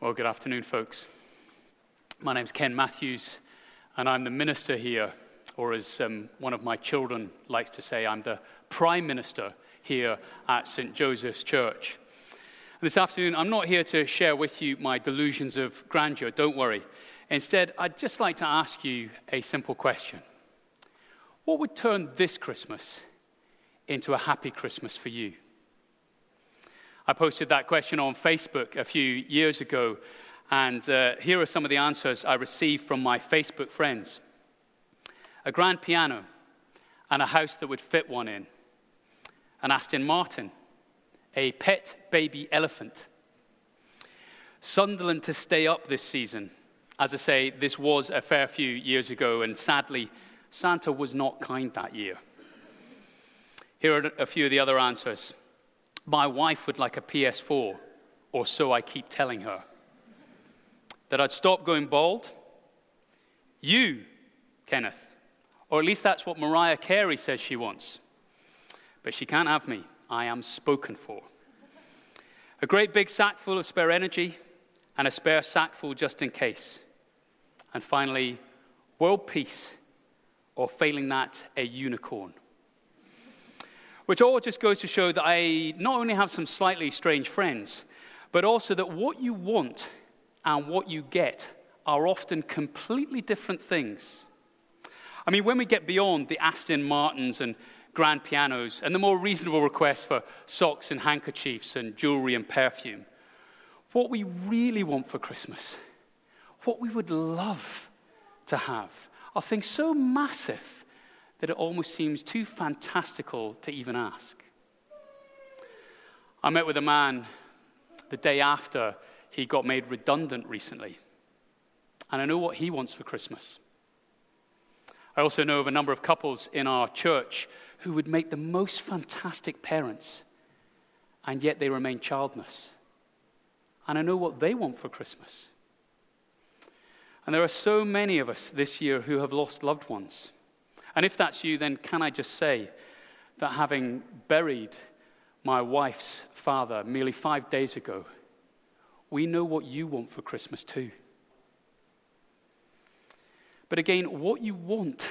Well, good afternoon, folks. My name's Ken Matthews, and I'm the minister here, or as um, one of my children likes to say, I'm the prime minister here at St. Joseph's Church. And this afternoon, I'm not here to share with you my delusions of grandeur, don't worry. Instead, I'd just like to ask you a simple question What would turn this Christmas into a happy Christmas for you? I posted that question on Facebook a few years ago, and uh, here are some of the answers I received from my Facebook friends a grand piano and a house that would fit one in, an Aston Martin, a pet baby elephant, Sunderland to stay up this season. As I say, this was a fair few years ago, and sadly, Santa was not kind that year. Here are a few of the other answers. My wife would like a PS4, or so I keep telling her. That I'd stop going bald. You, Kenneth. Or at least that's what Mariah Carey says she wants. But she can't have me. I am spoken for. A great big sack full of spare energy, and a spare sack full just in case. And finally, world peace, or failing that, a unicorn. Which all just goes to show that I not only have some slightly strange friends, but also that what you want and what you get are often completely different things. I mean, when we get beyond the Aston Martins and grand pianos and the more reasonable requests for socks and handkerchiefs and jewelry and perfume, what we really want for Christmas, what we would love to have, are things so massive that it almost seems too fantastical to even ask. I met with a man the day after he got made redundant recently, and I know what he wants for Christmas. I also know of a number of couples in our church who would make the most fantastic parents, and yet they remain childless. And I know what they want for Christmas. And there are so many of us this year who have lost loved ones. And if that's you, then can I just say that having buried my wife's father merely five days ago, we know what you want for Christmas too. But again, what you want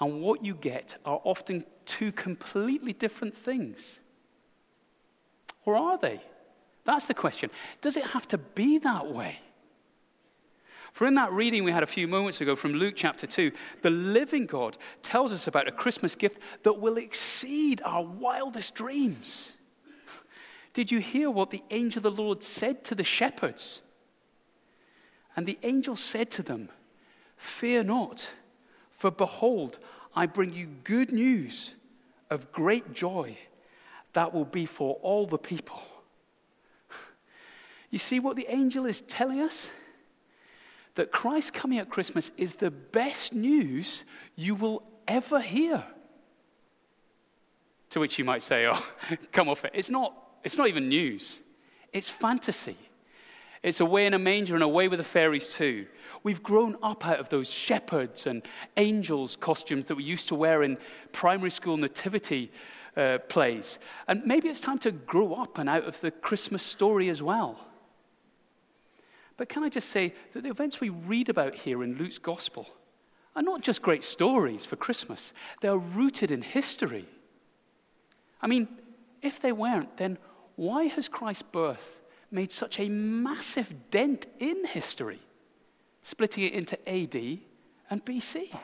and what you get are often two completely different things. Or are they? That's the question. Does it have to be that way? For in that reading we had a few moments ago from Luke chapter 2, the living God tells us about a Christmas gift that will exceed our wildest dreams. Did you hear what the angel of the Lord said to the shepherds? And the angel said to them, Fear not, for behold, I bring you good news of great joy that will be for all the people. You see what the angel is telling us? That Christ coming at Christmas is the best news you will ever hear. To which you might say, oh, come off it. It's not, it's not even news, it's fantasy. It's away in a manger and away with the fairies too. We've grown up out of those shepherds and angels costumes that we used to wear in primary school nativity uh, plays. And maybe it's time to grow up and out of the Christmas story as well. But can I just say that the events we read about here in Luke's gospel are not just great stories for Christmas, they are rooted in history. I mean, if they weren't, then why has Christ's birth made such a massive dent in history, splitting it into AD and BC?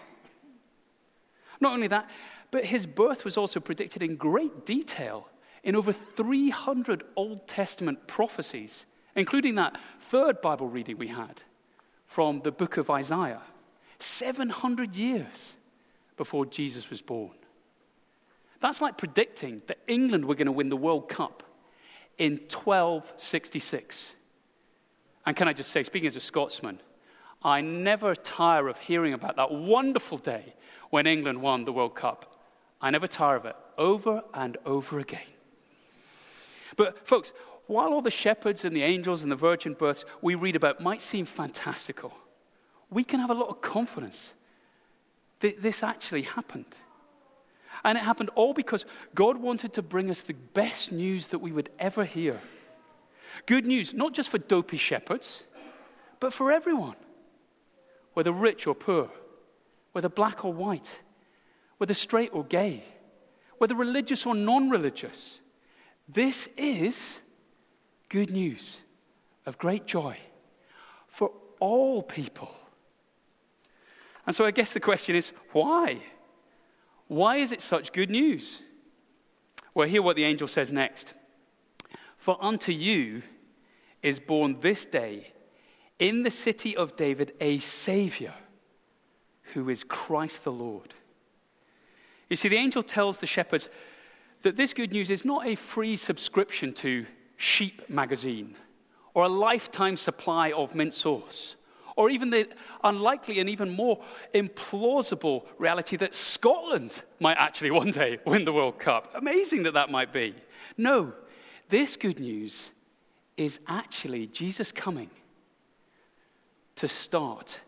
Not only that, but his birth was also predicted in great detail in over 300 Old Testament prophecies including that third Bible reading we had from the book of Isaiah, 700 years before Jesus was born. That's like predicting that England were going to win the World Cup in 1266. And can I just say, speaking as a Scotsman, I never tire of hearing about that wonderful day when England won the World Cup. I never tire of it over and over again. But, folks, while all the shepherds and the angels and the virgin births we read about might seem fantastical, we can have a lot of confidence that this actually happened. And it happened all because God wanted to bring us the best news that we would ever hear. Good news, not just for dopey shepherds, but for everyone, whether rich or poor, whether black or white, whether straight or gay, whether religious or non religious. This is good news of great joy for all people. And so I guess the question is why? Why is it such good news? Well, hear what the angel says next. For unto you is born this day in the city of David a Savior who is Christ the Lord. You see, the angel tells the shepherds that this good news is not a free subscription to Sheep magazine or a lifetime supply of mint sauce or even the unlikely and even more implausible reality that Scotland might actually one day win the World Cup. Amazing that that might be. No, this good news is actually Jesus coming to start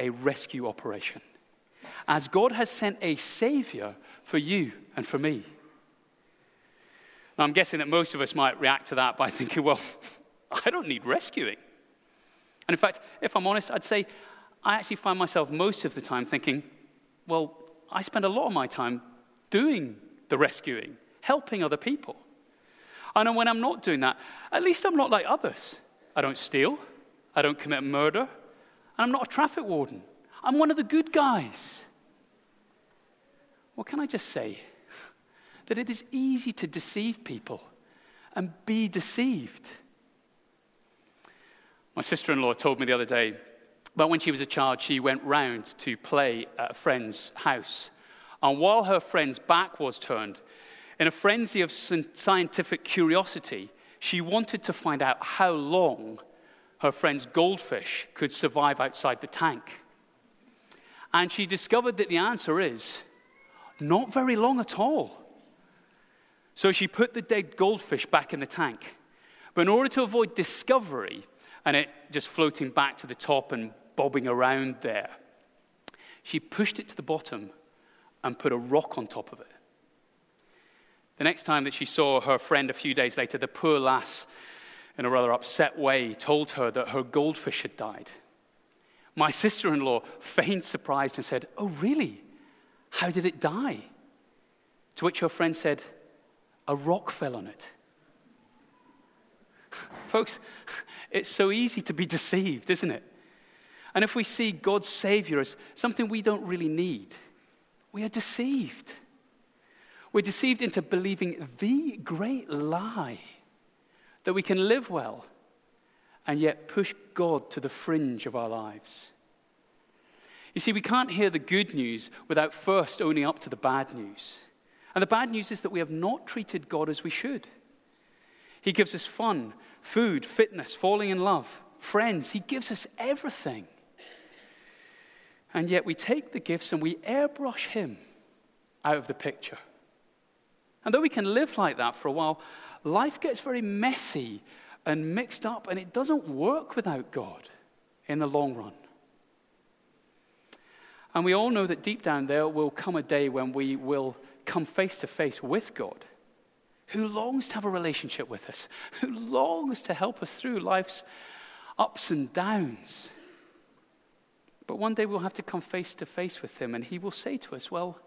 a rescue operation. As God has sent a Savior for you and for me. Now, I'm guessing that most of us might react to that by thinking, well, I don't need rescuing. And in fact, if I'm honest, I'd say I actually find myself most of the time thinking, well, I spend a lot of my time doing the rescuing, helping other people. And when I'm not doing that, at least I'm not like others. I don't steal, I don't commit murder, and I'm not a traffic warden. I'm one of the good guys. What can I just say? That it is easy to deceive people and be deceived. My sister in law told me the other day about when she was a child, she went round to play at a friend's house. And while her friend's back was turned, in a frenzy of scientific curiosity, she wanted to find out how long her friend's goldfish could survive outside the tank. And she discovered that the answer is not very long at all. So she put the dead goldfish back in the tank. But in order to avoid discovery, and it just floating back to the top and bobbing around there. She pushed it to the bottom and put a rock on top of it. The next time that she saw her friend a few days later, the poor lass, in a rather upset way, told her that her goldfish had died. My sister in law feigned surprise and said, Oh, really? How did it die? To which her friend said, A rock fell on it. Folks, it's so easy to be deceived, isn't it? And if we see God's Savior as something we don't really need, we are deceived. We're deceived into believing the great lie that we can live well and yet push God to the fringe of our lives. You see, we can't hear the good news without first owning up to the bad news. And the bad news is that we have not treated God as we should. He gives us fun, food, fitness, falling in love, friends. He gives us everything. And yet we take the gifts and we airbrush Him out of the picture. And though we can live like that for a while, life gets very messy and mixed up, and it doesn't work without God in the long run. And we all know that deep down there will come a day when we will come face to face with God who longs to have a relationship with us, who longs to help us through life's ups and downs. But one day we'll have to come face to face with him, and he will say to us, Well,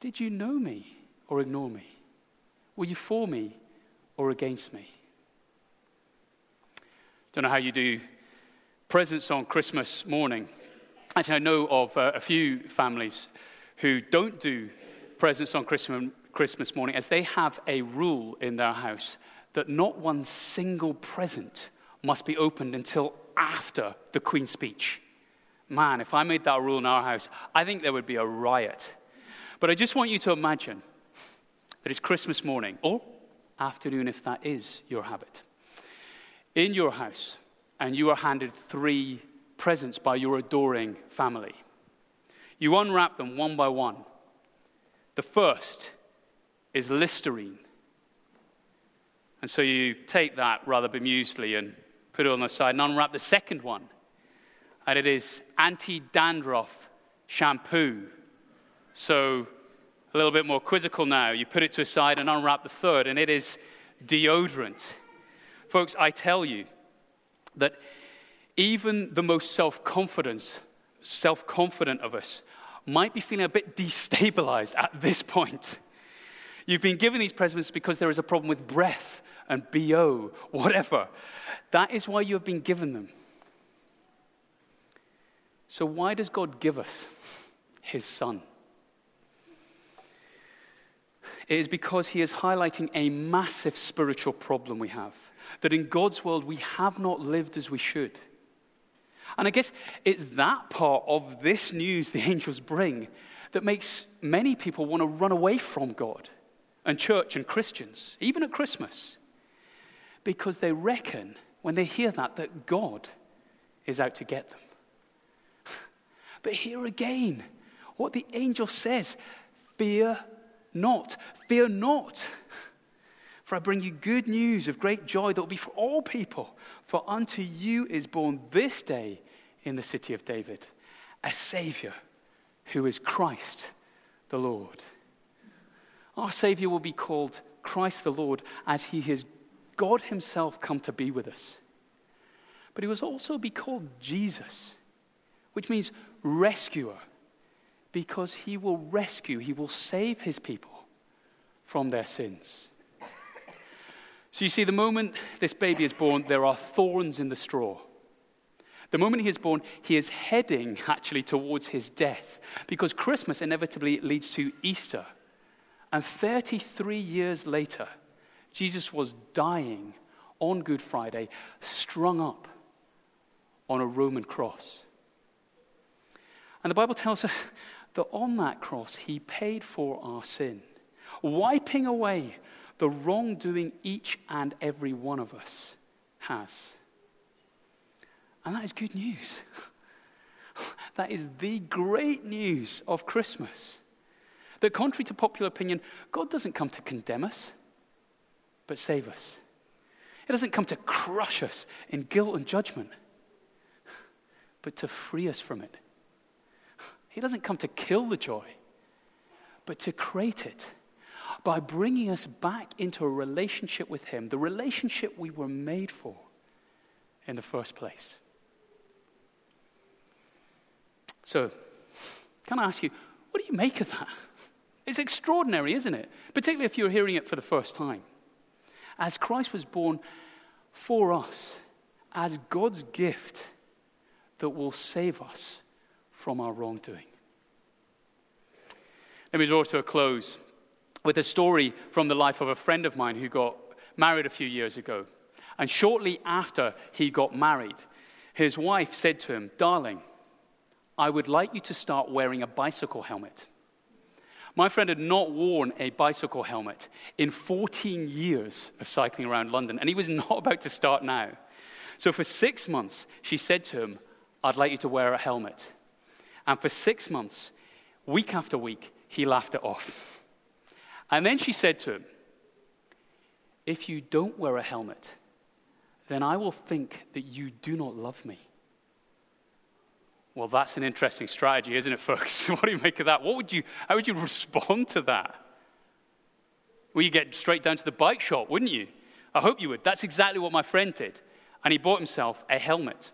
did you know me or ignore me? Were you for me or against me? Don't know how you do presents on Christmas morning. Actually, I know of uh, a few families who don't do presents on Christmas Christmas morning as they have a rule in their house that not one single present must be opened until after the Queen's speech. Man, if I made that rule in our house, I think there would be a riot. But I just want you to imagine that it's Christmas morning or afternoon, if that is your habit, in your house, and you are handed three presents by your adoring family. You unwrap them one by one. The first is Listerine. And so you take that rather bemusedly and put it on the side and unwrap the second one. And it is anti dandruff shampoo. So a little bit more quizzical now. You put it to a side and unwrap the third, and it is deodorant. Folks, I tell you that even the most self-confidence, self-confident of us might be feeling a bit destabilized at this point. You've been given these presents because there is a problem with breath and BO, whatever. That is why you have been given them. So, why does God give us His Son? It is because He is highlighting a massive spiritual problem we have. That in God's world, we have not lived as we should. And I guess it's that part of this news the angels bring that makes many people want to run away from God and church and Christians, even at Christmas, because they reckon when they hear that that God is out to get them. But here again, what the angel says fear not, fear not. For I bring you good news of great joy that will be for all people. For unto you is born this day in the city of David a Savior who is Christ the Lord. Our Savior will be called Christ the Lord as he has God Himself come to be with us. But He will also be called Jesus, which means rescuer, because He will rescue, He will save His people from their sins. So you see, the moment this baby is born, there are thorns in the straw. The moment he is born, he is heading actually towards his death because Christmas inevitably leads to Easter. And 33 years later, Jesus was dying on Good Friday, strung up on a Roman cross. And the Bible tells us that on that cross, he paid for our sin, wiping away the wrongdoing each and every one of us has. And that is good news. that is the great news of Christmas. That, contrary to popular opinion, God doesn't come to condemn us, but save us. He doesn't come to crush us in guilt and judgment, but to free us from it. He doesn't come to kill the joy, but to create it by bringing us back into a relationship with Him, the relationship we were made for in the first place. So, can I ask you, what do you make of that? It's extraordinary, isn't it? Particularly if you're hearing it for the first time. As Christ was born for us, as God's gift that will save us from our wrongdoing. Let me draw to a close with a story from the life of a friend of mine who got married a few years ago. And shortly after he got married, his wife said to him, Darling, I would like you to start wearing a bicycle helmet. My friend had not worn a bicycle helmet in 14 years of cycling around London, and he was not about to start now. So for six months, she said to him, I'd like you to wear a helmet. And for six months, week after week, he laughed it off. And then she said to him, If you don't wear a helmet, then I will think that you do not love me. Well, that's an interesting strategy, isn't it, folks? what do you make of that? What would you, how would you respond to that? Well, you get straight down to the bike shop, wouldn't you? I hope you would. That's exactly what my friend did. And he bought himself a helmet.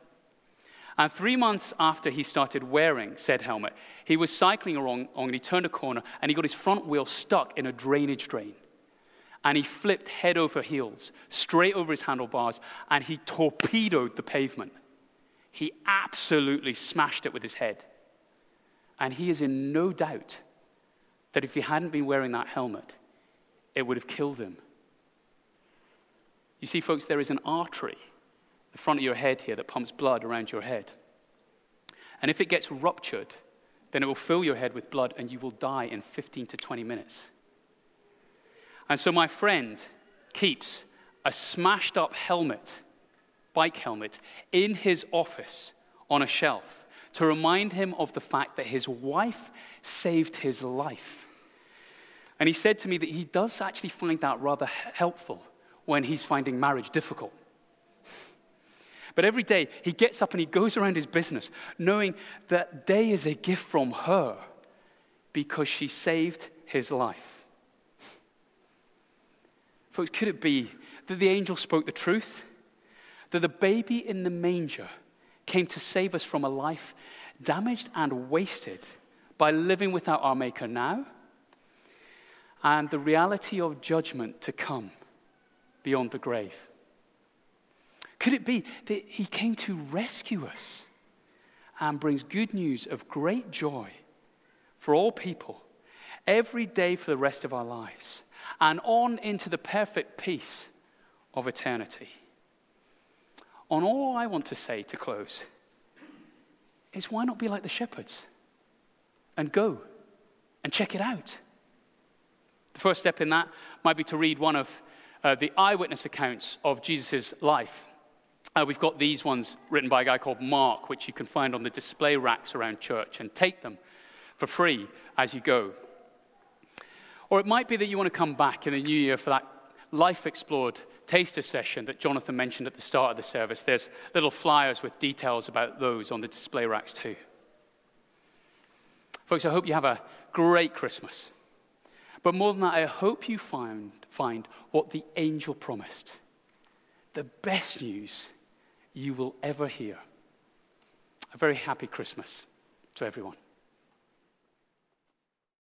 And three months after he started wearing said helmet, he was cycling along and he turned a corner and he got his front wheel stuck in a drainage drain. And he flipped head over heels, straight over his handlebars, and he torpedoed the pavement. He absolutely smashed it with his head. And he is in no doubt that if he hadn't been wearing that helmet, it would have killed him. You see, folks, there is an artery, the front of your head here, that pumps blood around your head. And if it gets ruptured, then it will fill your head with blood and you will die in 15 to 20 minutes. And so my friend keeps a smashed up helmet bike helmet in his office on a shelf to remind him of the fact that his wife saved his life. And he said to me that he does actually find that rather helpful when he's finding marriage difficult. But every day he gets up and he goes around his business knowing that day is a gift from her because she saved his life. Folks, could it be that the angel spoke the truth? That the baby in the manger came to save us from a life damaged and wasted by living without our Maker now, and the reality of judgment to come beyond the grave? Could it be that He came to rescue us and brings good news of great joy for all people every day for the rest of our lives and on into the perfect peace of eternity? On all I want to say to close is why not be like the shepherds and go and check it out? The first step in that might be to read one of uh, the eyewitness accounts of Jesus' life. Uh, we've got these ones written by a guy called Mark, which you can find on the display racks around church, and take them for free as you go. Or it might be that you want to come back in the new year for that Life Explored taster session that Jonathan mentioned at the start of the service. There's little flyers with details about those on the display racks too. Folks, I hope you have a great Christmas. But more than that, I hope you find, find what the angel promised the best news you will ever hear. A very happy Christmas to everyone.